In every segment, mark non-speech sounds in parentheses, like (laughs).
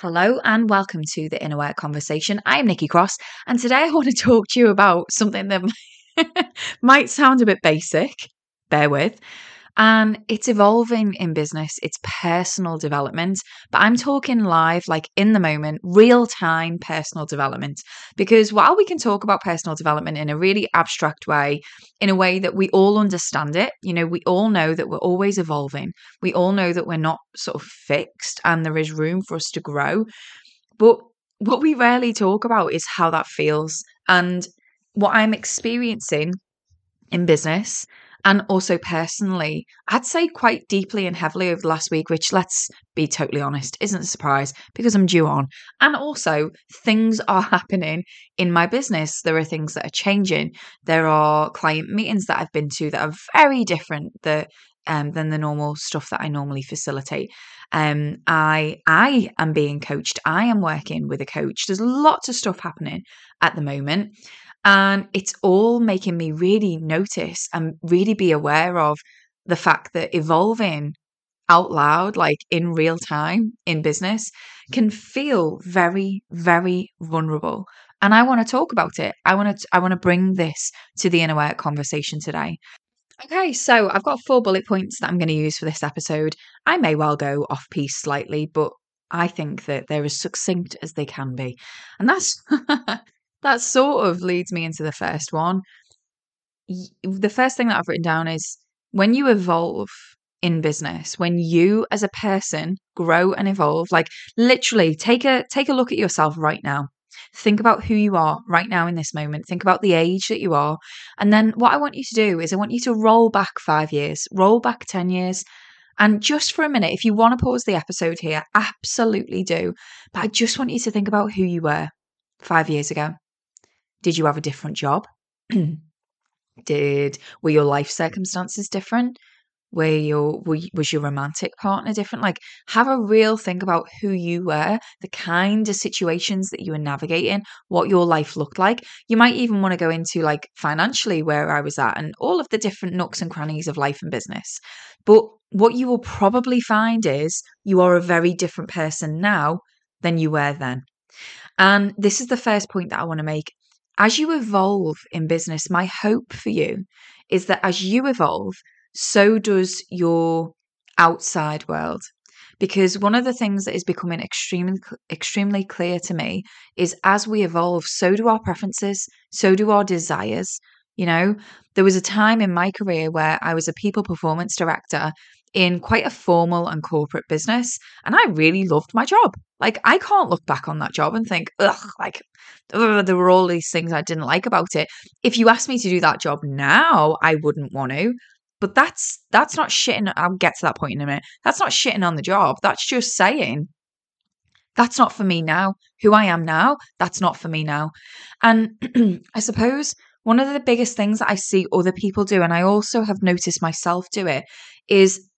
Hello and welcome to the Inner Work Conversation. I'm Nikki Cross, and today I want to talk to you about something that (laughs) might sound a bit basic, bear with, and it's evolving in business, it's personal development, but I'm talking live, like in the moment, real time personal development. Because while we can talk about personal development in a really abstract way, in a way that we all understand it, you know, we all know that we're always evolving, we all know that we're not sort of fixed and there is room for us to grow. But what we rarely talk about is how that feels. And what I'm experiencing in business and also personally, I'd say quite deeply and heavily over the last week, which let's be totally honest, isn't a surprise because I'm due on. And also, things are (laughs) happening in my business. There are things that are changing. There are client meetings that I've been to that are very different that, um, than the normal stuff that I normally facilitate. Um, I I am being coached. I am working with a coach. There's lots of stuff happening at the moment. And it's all making me really notice and really be aware of the fact that evolving out loud, like in real time in business, can feel very, very vulnerable. And I want to talk about it. I want to I want to bring this to the inner work conversation today. Okay, so I've got four bullet points that I'm going to use for this episode. I may well go off piece slightly, but I think that they're as succinct as they can be. And that's (laughs) that sort of leads me into the first one. The first thing that I've written down is when you evolve in business, when you as a person grow and evolve, like literally take a take a look at yourself right now. Think about who you are right now in this moment. Think about the age that you are. And then what I want you to do is I want you to roll back 5 years, roll back 10 years, and just for a minute, if you want to pause the episode here, absolutely do. But I just want you to think about who you were five years ago. Did you have a different job? (clears throat) Did were your life circumstances different? Were your were, was your romantic partner different? Like, have a real think about who you were, the kind of situations that you were navigating, what your life looked like. You might even want to go into like financially where I was at and all of the different nooks and crannies of life and business. But what you will probably find is you are a very different person now than you were then. And this is the first point that I want to make as you evolve in business, my hope for you is that as you evolve, so does your outside world. Because one of the things that is becoming extremely extremely clear to me is as we evolve, so do our preferences, so do our desires. You know, there was a time in my career where I was a people performance director in quite a formal and corporate business. And I really loved my job. Like, I can't look back on that job and think, ugh, like, ugh, there were all these things I didn't like about it. If you asked me to do that job now, I wouldn't want to. But that's that's not shitting. I'll get to that point in a minute. That's not shitting on the job. That's just saying that's not for me now. Who I am now, that's not for me now. And (clears throat) I suppose one of the biggest things that I see other people do, and I also have noticed myself do it, is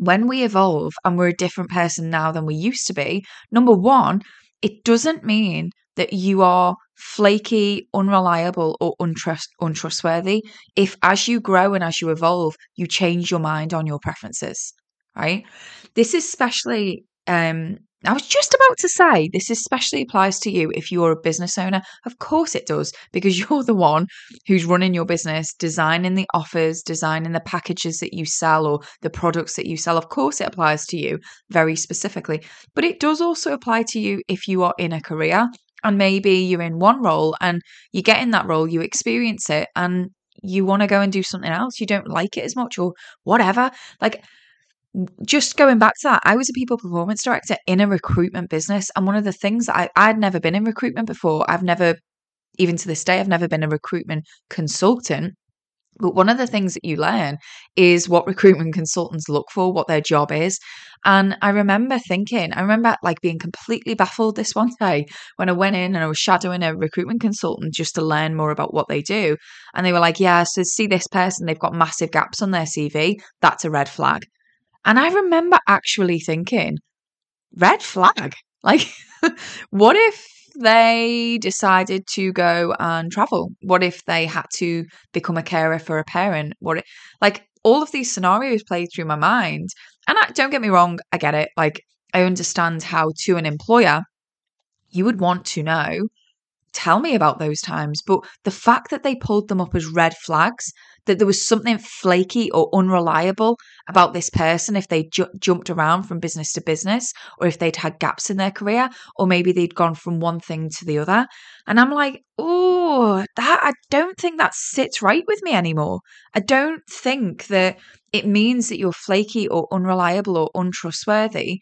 when we evolve and we're a different person now than we used to be, number one, it doesn't mean that you are flaky, unreliable, or untrust- untrustworthy if as you grow and as you evolve, you change your mind on your preferences, right? This is especially um, I was just about to say this especially applies to you if you're a business owner. Of course it does, because (laughs) you're the one who's running your business, designing the offers, designing the packages that you sell or the products that you sell. Of course it applies to you very specifically, but it does also apply to you if you are in a career and maybe you're in one role and you get in that role, you experience it and you want to go and do something else, you don't like it as much or whatever. Like just going back to that, I was a people performance director in a recruitment business. And one of the things I, I'd never been in recruitment before, I've never, even to this day, I've never been a recruitment consultant. But one of the things that you learn is what recruitment consultants look for, what their job is. And I remember thinking, I remember like being completely baffled this one day when I went in and I was shadowing a recruitment consultant just to learn more about what they do. And they were like, yeah, so see this person, they've got massive gaps on their CV. That's a red flag. And I remember actually thinking, red flag. Like, (laughs) what if they decided to go and travel? What if they had to become a carer for a parent? What if, like all of these scenarios played through my mind. And I, don't get me wrong, I get it. Like I understand how to an employer, you would want to know tell me about those times. But the fact that they pulled them up as red flags, that there was something flaky or unreliable about this person if they ju- jumped around from business to business, or if they'd had gaps in their career, or maybe they'd gone from one thing to the other. And I'm like, oh, that I don't think that sits right with me anymore. I don't think that it means that you're flaky or unreliable or untrustworthy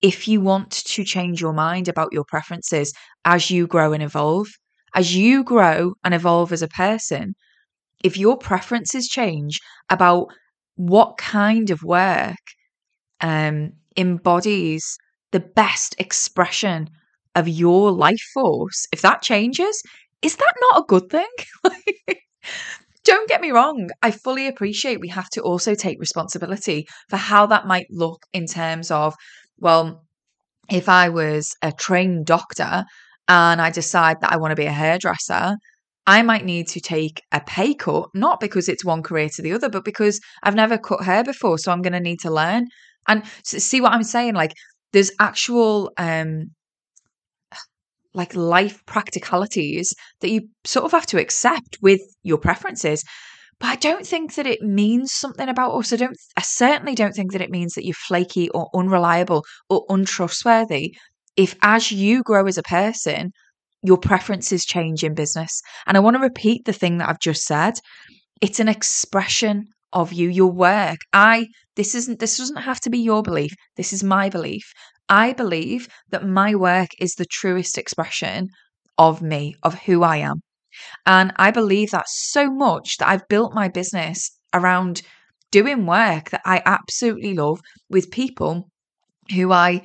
if you want to change your mind about your preferences as you grow and evolve, as you grow and evolve as a person, if your preferences change about what kind of work um, embodies the best expression of your life force, if that changes, is that not a good thing? (laughs) Don't get me wrong, I fully appreciate we have to also take responsibility for how that might look in terms of well, if I was a trained doctor and I decide that I want to be a hairdresser, I might need to take a pay cut, not because it's one career to the other, but because I've never cut hair before. So I'm going to need to learn. And see what I'm saying? Like, there's actual, um, like life practicalities that you sort of have to accept with your preferences. But I don't think that it means something about us. I don't I certainly don't think that it means that you're flaky or unreliable or untrustworthy if as you grow as a person, your preferences change in business. And I want to repeat the thing that I've just said. It's an expression of you, your work. I this isn't this doesn't have to be your belief. This is my belief. I believe that my work is the truest expression of me, of who I am. And I believe that so much that I've built my business around doing work that I absolutely love with people who I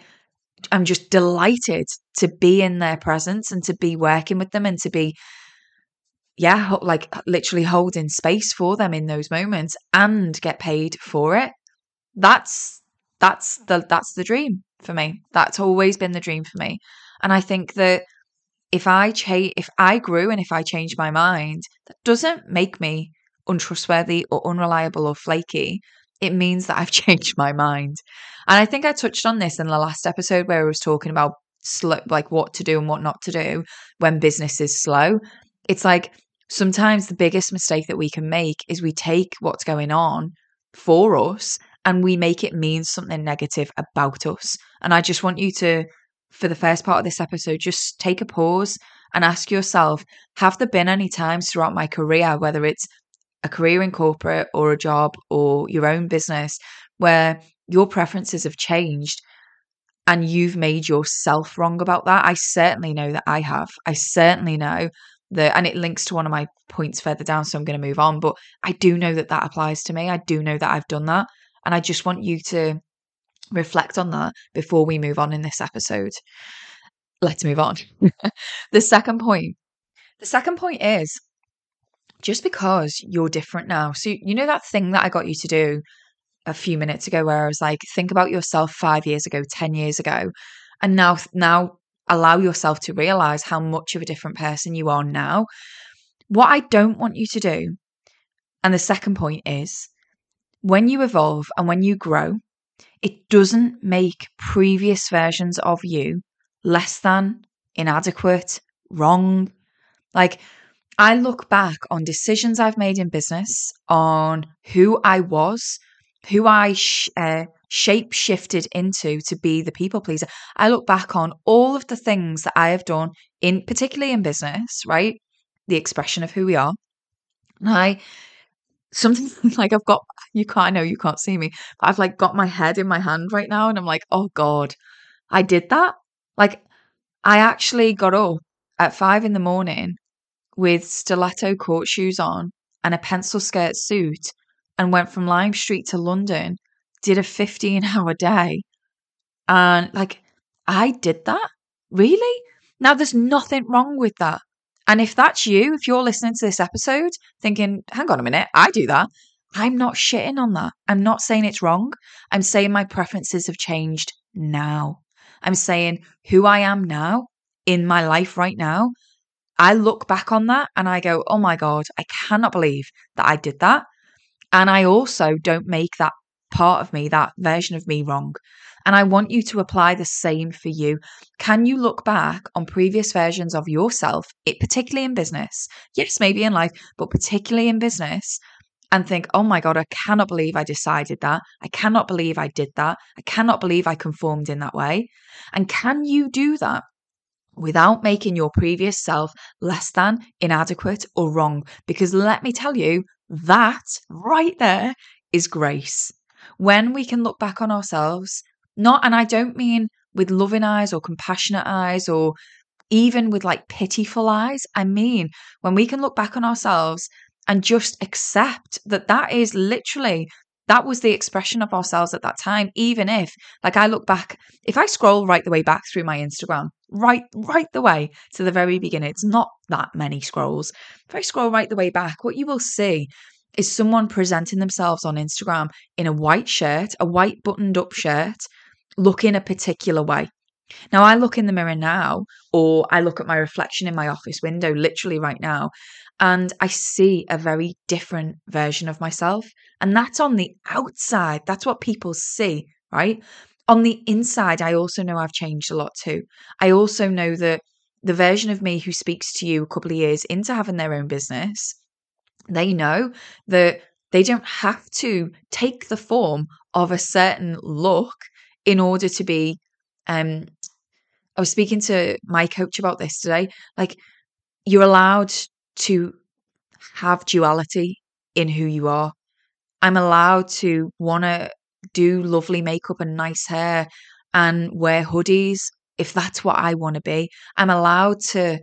I'm just delighted to be in their presence and to be working with them and to be yeah like literally holding space for them in those moments and get paid for it that's that's the that's the dream for me that's always been the dream for me and i think that if I change, if I grew and if I change my mind, that doesn't make me untrustworthy or unreliable or flaky. It means that I've (laughs) changed my mind. And I think I touched on this in the last episode where I was talking about slow, like what to do and what not to do when business is slow. It's like sometimes the biggest mistake that we can make is we take what's going on for us and we make it mean something negative about us. And I just want you to for the first part of this episode, just take a pause and ask yourself Have there been any times throughout my career, whether it's a career in corporate or a job or your own business, where your preferences have changed and you've made yourself wrong about that? I certainly know that I have. I certainly know that, and it links to one of my points further down, so I'm going to move on. But I do know that that applies to me. I do know that I've done that. And I just want you to reflect on that before we move on in this episode. Let's move on. (laughs) the second point. The second point is just because you're different now. So, you know, that thing that I got you to do a few minutes ago where I was like, think about yourself five years ago, 10 years ago, and now, now allow yourself to realize how much of a different person you are now. What I don't want you to do, and the second point is when you evolve and when you grow, it doesn't make previous versions of you less than, inadequate, wrong. Like, I look back on decisions I've made in business, on who I was, who I sh- uh, shape shifted into to be the people pleaser. I look back on all of the things that I have done in particularly in business, right? The expression of who we are. And I something (laughs) like I've got you can't I know you can't see me, but I've like got my head in my hand right now and I'm like, oh God, I did that. Like I actually got up at five in the morning with stiletto court shoes on and a pencil skirt suit and went from Lime Street to London, did a 15 (laughs) hour day. And like, I did that? Really? Now, there's nothing wrong with that. And if that's you, if you're listening to this episode thinking, hang on a minute, I do that, I'm not shitting on that. I'm not saying it's wrong. I'm saying my preferences have changed now. I'm saying who I am now in my life right now. I look back on that and I go, oh my God, I cannot believe that I did that. And I also don't make that part of me, that version of me wrong. And I want you to apply the same for you. Can you look back on previous versions of yourself, it, particularly in business? Yes, maybe in life, but particularly in business, and think, oh my God, I cannot believe I decided that. I cannot believe I did that. I cannot believe I conformed in that way. And can you do that? Without making your previous self less than, inadequate, or wrong. Because let me tell you, that right there is grace. When we can look back on ourselves, not, and I don't mean with loving eyes or compassionate eyes or even with like pitiful eyes. I mean, when we can look back on ourselves and just accept that that is literally that was the expression of ourselves at that time even if like i look back if i scroll right the way back through my instagram right right the way to the very beginning it's not that many scrolls if i scroll right the way back what you will see is someone presenting themselves on instagram in a white shirt a white buttoned up shirt looking a particular way now, I look in the mirror now, or I look at my reflection in my office window literally right now, and I see a very different version of myself. And that's on the outside. That's what people see, right? On the inside, I also know I've changed a lot too. I also know that the version of me who speaks to you a couple of years into having their own business, they know that they don't have to take the form of a certain look in order to be um I was speaking to my coach about this today. Like, you're allowed to have duality in who you are. I'm allowed to want to do lovely makeup and nice hair and wear hoodies if that's what I want to be. I'm allowed to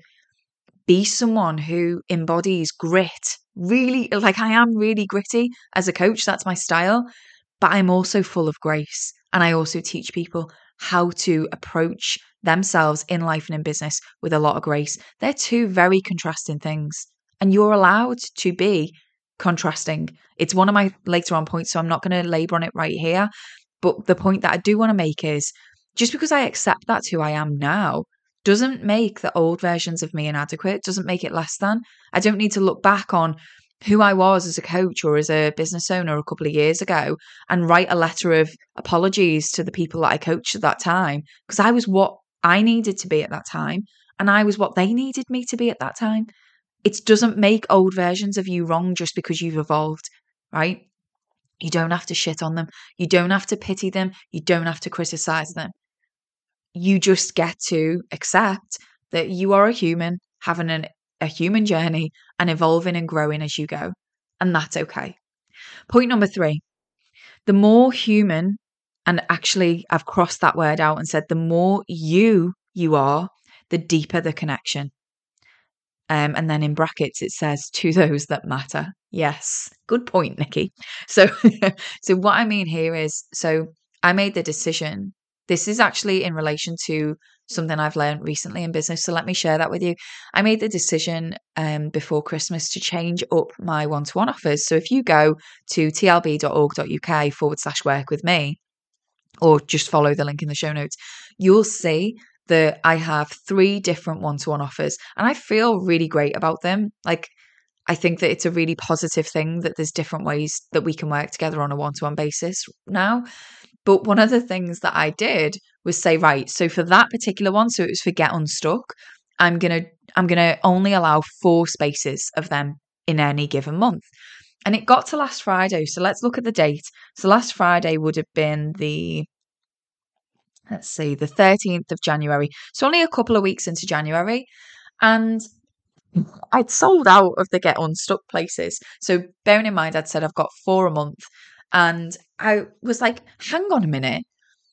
be someone who embodies grit. Really, like I am really gritty as a coach. That's my style. But I'm also full of grace. And I also teach people how to approach themselves in life and in business with a lot of grace. They're two very contrasting things. And you're allowed to be contrasting. It's one of my later on points, so I'm not going to labor on it right here. But the point that I do want to make is just because I accept that's who I am now doesn't make the old versions of me inadequate, doesn't make it less than. I don't need to look back on who I was as a coach or as a business owner a couple of years ago and write a letter of apologies to the people that I coached at that time because I was what I needed to be at that time and I was what they needed me to be at that time. It doesn't make old versions of you wrong just because you've evolved, right? You don't have to shit on them. You don't have to pity them. You don't have to criticize them. You just get to accept that you are a human having an a human journey and evolving and growing as you go. And that's okay. Point number three the more human, and actually, I've crossed that word out and said the more you you are, the deeper the connection. Um, and then in brackets it says to those that matter. Yes, good point, Nikki. So, (laughs) so what I mean here is, so I made the decision. This is actually in relation to something I've learned recently in business. So let me share that with you. I made the decision um, before Christmas to change up my one to one offers. So if you go to tlb.org.uk forward slash work with me, or just follow the link in the show notes, you'll see that I have three different one to one offers and I feel really great about them. Like, I think that it's a really positive thing that there's different ways that we can work together on a one to one basis now. But one of the things that I did was say, right, so for that particular one, so it was for Get Unstuck, I'm gonna I'm gonna only allow four spaces of them in any given month. And it got to last Friday. So let's look at the date. So last Friday would have been the let's see, the 13th of January. So only a couple of weeks into January. And I'd sold out of the Get Unstuck places. So bearing in mind, I'd said I've got four a month. And I was like, hang on a minute.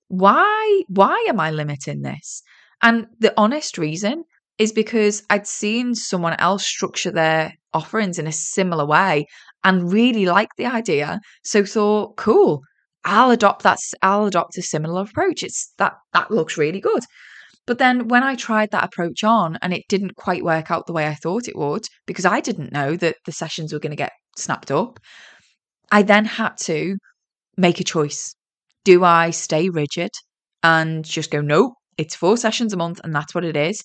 Why why am I limiting this? And the honest reason is because I'd seen someone else structure their offerings in a similar way and really liked the idea. So thought, cool, I'll adopt that I'll adopt a similar approach. It's that that looks really good. But then when I tried that approach on and it didn't quite work out the way I thought it would, because I didn't know that the sessions were going to get snapped up, I then had to make a choice. Do I stay rigid and just go, nope, it's four sessions a month and that's what it is?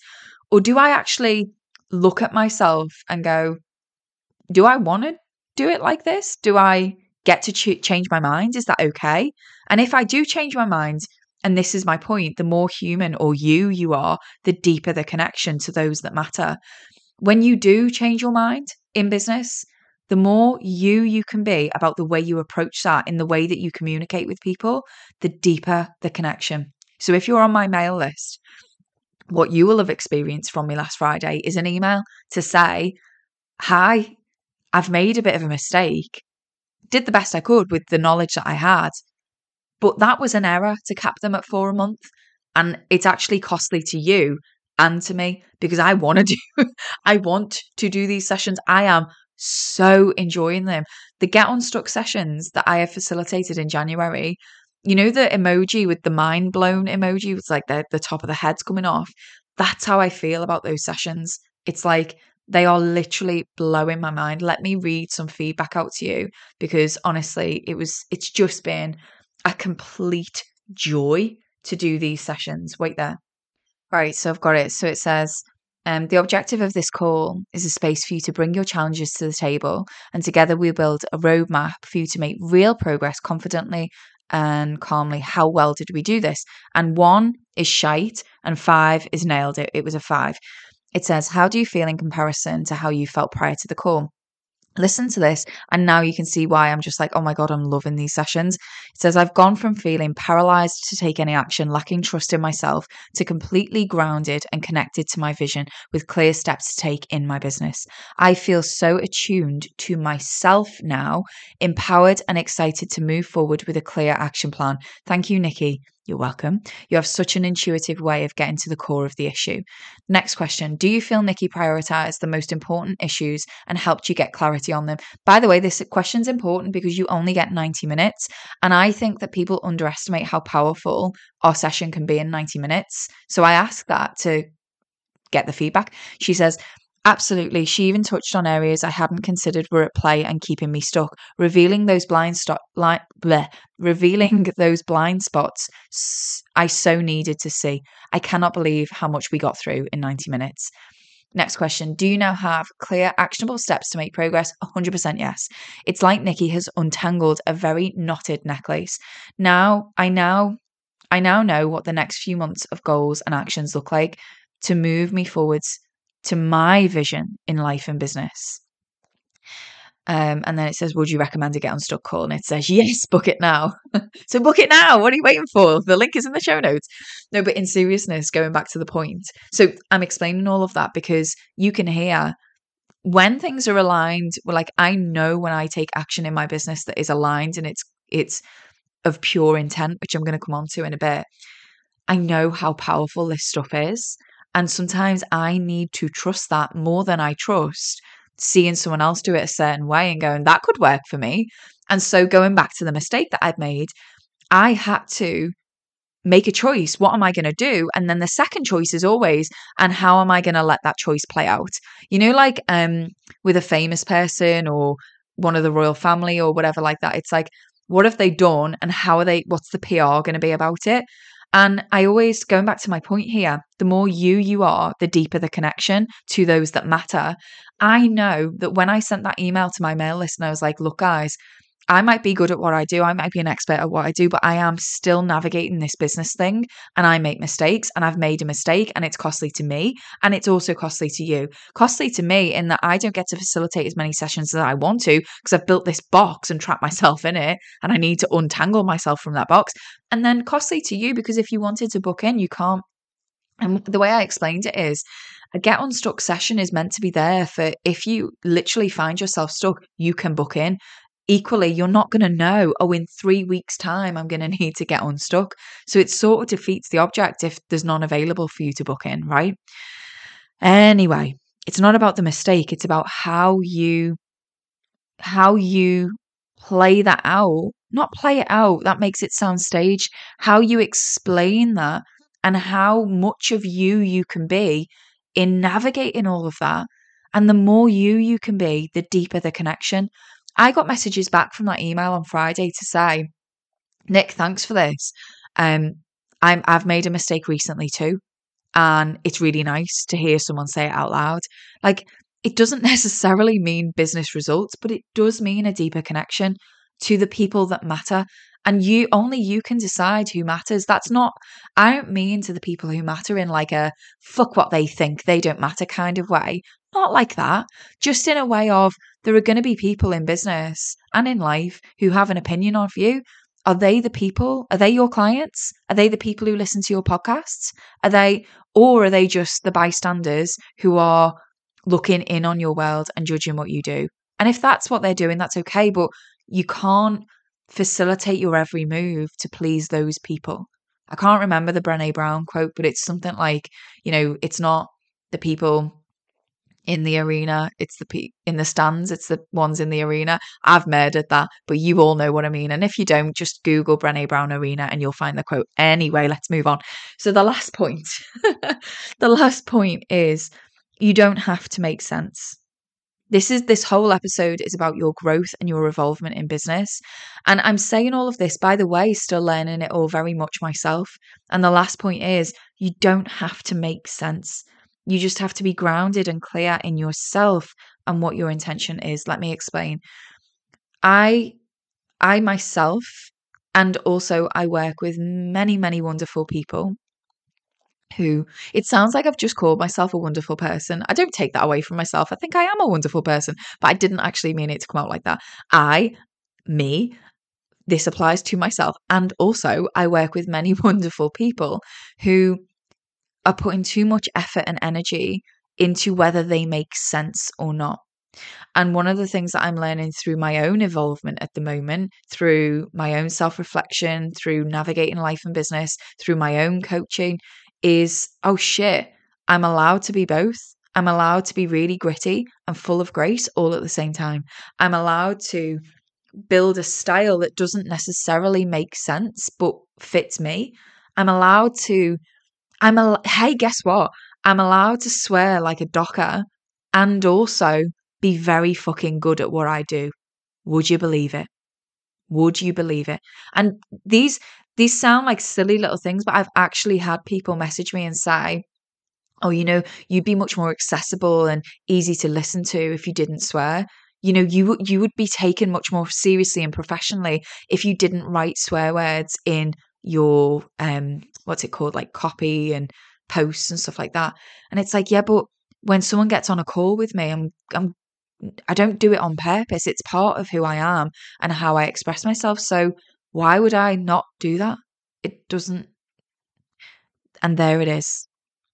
Or do I actually look at myself and go, do I want to do it like this? Do I get to ch- change my mind? Is that okay? And if I do change my mind, And this is my point the more human or you you are, the deeper the connection to those that matter. When you do change your mind in business, the more you you can be about the way you approach that in the way that you communicate with people, the deeper the connection. So if you're on my mail list, what you will have experienced from me last Friday is an email to say, Hi, I've made a bit of a mistake. Did the best I could with the knowledge that I had. But that was an error to cap them at four a month. And it's actually costly to you and to me because I want to (laughs) do, I want to do these sessions. I am so enjoying them. The Get Unstuck sessions that I have facilitated in January, you know, the emoji with the mind blown emoji, it's like the, the top of the head's coming off. That's how I feel about those sessions. It's like they are literally blowing my mind. Let me read some feedback out to you because honestly, it was, it's just been a complete joy to do these sessions. Wait there. Right, so I've got it. So it says, um, the objective of this call is a space for you to bring your challenges to the table, and together we build a roadmap for you to make real progress confidently and calmly. How well did we do this? And one is shite, and five is nailed it. It was a five. It says, How do you feel in comparison to how you felt prior to the call? listen to this and now you can see why I'm just like, oh my God, I'm loving these sessions. It says, I've gone from feeling paralyzed to take any action, lacking trust in myself, to completely grounded and connected to my vision with clear steps to take in my business. I feel so attuned to myself now, empowered and excited to move forward with a clear action plan. Thank you, Nikki. You're welcome. You have such an intuitive way of getting to the core of the issue. Next question Do you feel Nikki prioritized the most important issues and helped you get clarity on them? By the way, this question's important because you only get 90 minutes. And I think that people underestimate how powerful our session can be in 90 minutes. So I ask that to get the feedback. She says, Absolutely. She even touched on areas I hadn't considered were at play and keeping me stuck, revealing those blind stop, li- bleh, revealing (laughs) those blind spots I so needed to see. I cannot believe how much we got through in 90 minutes. Next question. Do you now have clear, actionable steps to make progress? 100% yes. It's like Nikki has untangled a very knotted necklace. Now, I now I now know what the next few months of goals and actions look like to move me forwards to my vision in life and business. Um, and then it says, Would you recommend a Get Unstuck call? And it says, (laughs) Yes, book it now. (laughs) so book it now. What are you waiting for? The link is in the show notes. No, but in seriousness, going back to the point. So I'm explaining all of that because you can hear when things are aligned, well, like I know when I take action in my business that is aligned and it's it's of pure intent, which I'm going to come on to in a bit. I know how powerful this stuff is. And sometimes I need to trust that more than I trust seeing someone else do it a certain way and going, that could work for me. And so going back to the mistake that I'd made, I had to make a choice. What am I going to do? And then the second choice is always, and how am I going to let that choice play out? You know, like um, with a famous person or one of the royal family or whatever like that. It's like, what have they done and how are they, what's the PR going to be about it? And I always, going back to my point here, the more you you are, the deeper the connection to those that matter. I know that when I sent that email to my mail list and I was like, look, guys, I might be good at what I do. I might be an expert at what I do, but I am still navigating this business thing and I make mistakes and I've made a mistake and it's costly to me and it's also costly to you. Costly to me in that I don't get to facilitate as many sessions as I want to because I've built this box and trapped myself in it and I need to untangle myself from that box. And then costly to you because if you wanted to book in, you can't. And the way I explained it is, a get unstuck session is meant to be there for if you literally find yourself stuck, you can book in equally you're not going to know oh in three weeks time i'm going (laughs) to need to get unstuck. So it sort of defeats the object if there's none available for you to book in right? Anyway it's not about the mistake it's about how you how you play that out. Not play it out that makes it sound stage, how you explain that and how much of you you can be in navigating all of that. And the more you you can be the deeper the connection I got messages back from that email on Friday to say, Nick, thanks for this. Um, I'm, I've made a mistake recently too. And it's really nice to hear someone say it out loud. Like, it doesn't (laughs) necessarily mean business results, but it does mean a deeper connection to the people that matter. And you only you can decide who matters. That's not, I don't mean to the people who matter in like a fuck what they think, they don't matter kind of way. Not like that. Just in a way of there are going to be people in business and in life who have an opinion of you. Are they the people? Are they your clients? Are they the people who listen to your podcasts? Are they, or are they just the bystanders who are looking in on your world and judging what you do? And if that's what they're doing, that's okay. But you can't facilitate your every move to please those people. I can't remember the Brene Brown quote, but it's something like, you know, it's not the people in the arena, it's the pe- in the stands, it's the ones in the arena. I've murdered that, but you all know what I mean. And if you don't, just Google Brene Brown arena and you'll find the quote. Anyway, let's move on. So the last point, (laughs) the last point is you don't have to make sense. This is this whole episode is about your growth and your involvement in business. And I'm saying all of this, by the way, still learning it all very much myself. And the last point is you don't have to make sense. You just have to be grounded and clear in yourself and what your intention is. Let me explain. I I myself and also I work with many many wonderful people who it sounds like I've just called myself a wonderful person. I don't take that away from myself. I think I am a wonderful person, but I didn't actually mean it to come out like that. I, me, this applies to myself. And also, I work with many (laughs) wonderful people who are putting too much effort and energy into whether they make sense or not. And one of the things that I'm learning through my own involvement at the moment, through my own self reflection, through navigating life and business, through my own coaching, is oh shit, I'm allowed to be both. I'm allowed to be really gritty and full of grace all at the same time. I'm allowed to build a style that doesn't necessarily make sense but fits me. I'm allowed to I'm a hey, guess what? I'm allowed to swear like a docker and also be very fucking good at what I do. Would you believe it? Would you believe it? And these these sound like silly little things, but I've actually had people message me and say, oh, you know, you'd be much more accessible and easy to listen to if you didn't swear. You know, you you would be taken much more seriously and professionally if you didn't write swear words in your um what's it called like copy and posts and stuff like that. And it's like, yeah, but when someone gets on a call with me, I'm I'm I don't do it on purpose. It's part of who I am and how I express myself. So why would I not do that? It doesn't. And there it is.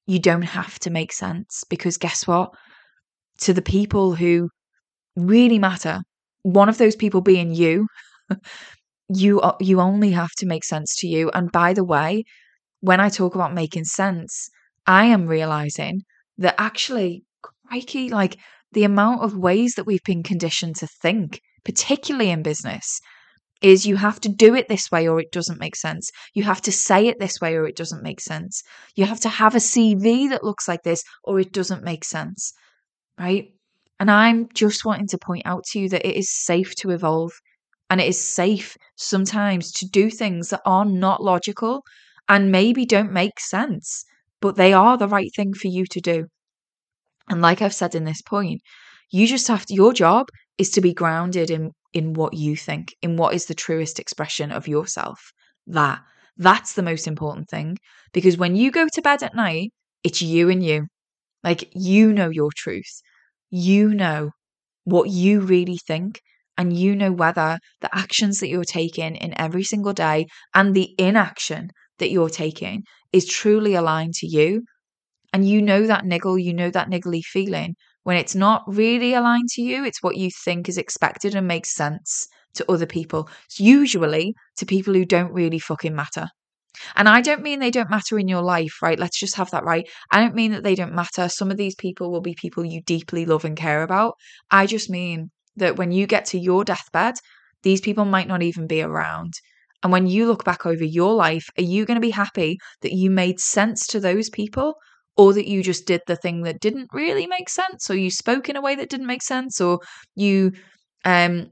You don't have to make sense because guess what? To the people who really matter, one of those people being you, (laughs) you you only have to make sense to you. And by the way, when I talk about making sense, I am realizing that actually, crikey, like the amount of ways that we've been conditioned to think, particularly in business, is you have to do it this way or it doesn't make sense. You have to say it this way or it doesn't make sense. You have to have a CV that looks like this or it doesn't make sense. Right? And I'm just wanting to point out to you that it is safe to evolve and it is safe sometimes to do things that are not logical and maybe don't make sense, but they are the right thing for you to do. And like I've said in this point, you just have to, your job is to be grounded in in what you think, in what is the truest expression of yourself. That that's the most important thing because when you go to bed at night, it's you and you. Like you know your truth. You know what you really think and you know whether the actions that you're taking in every single day and the inaction that you're taking is truly aligned to you. And you know that niggle, you know that niggly feeling when it's not really aligned to you, it's what you think is expected and makes sense to other people. Usually to people who don't really fucking matter. And I don't mean they don't matter in your life, right? Let's just have that right. I don't mean that they don't matter. Some of these people will be people you deeply love and care about. I just mean that when you get to your deathbed, these people might not even be around. And when you look back over your life, are you going to be happy that you made sense to those people? or that you just did the thing that didn't really make sense? Or you spoke in a way that didn't make sense? Or you um,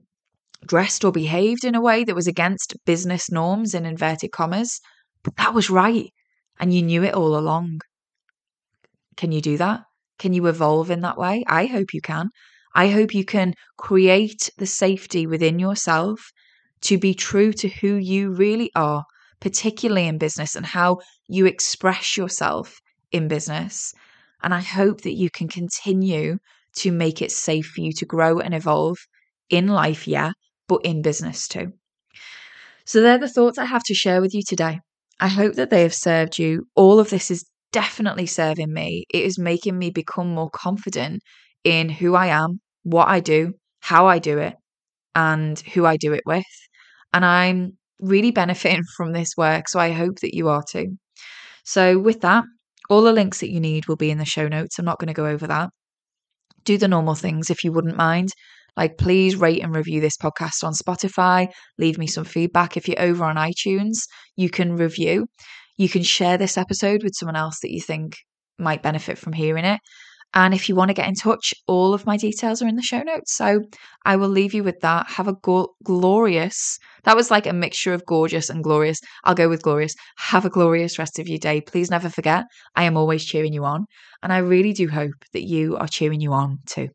dressed or behaved in a way that was against business norms in inverted commas? But that was right. And you knew it all along. Can you do that? Can you evolve in that way? I hope you can i hope you can create the safety within yourself to be true to who you really are, particularly in business and how you express yourself in business. And I hope that you can continue to make it safe for you to grow and evolve in life, yeah, but in business too. So, they're the thoughts I have to share with you today. I hope that they have served you. All of this is definitely serving me. It is making me become more confident in who I am, what I do, how I do it, and who I do it with. And I'm really benefiting (laughs) from this work. So I hope that you are too. So, with that, all the links that you need will be in the show notes. I'm not going to go over that. Do the normal things if you wouldn't mind. Like, please rate and review this podcast on Spotify. Leave me some feedback. If you're over on iTunes, you can review. You can share this episode with someone else that you think might benefit from hearing it. And if you want to get in touch, all of my details are in the show notes. So I will leave you with that. Have a go- glorious, that was like a mixture of gorgeous and glorious. I'll go with glorious. Have a glorious rest of your day. Please never forget, I am always cheering you on. And I really do hope that you are cheering you on too.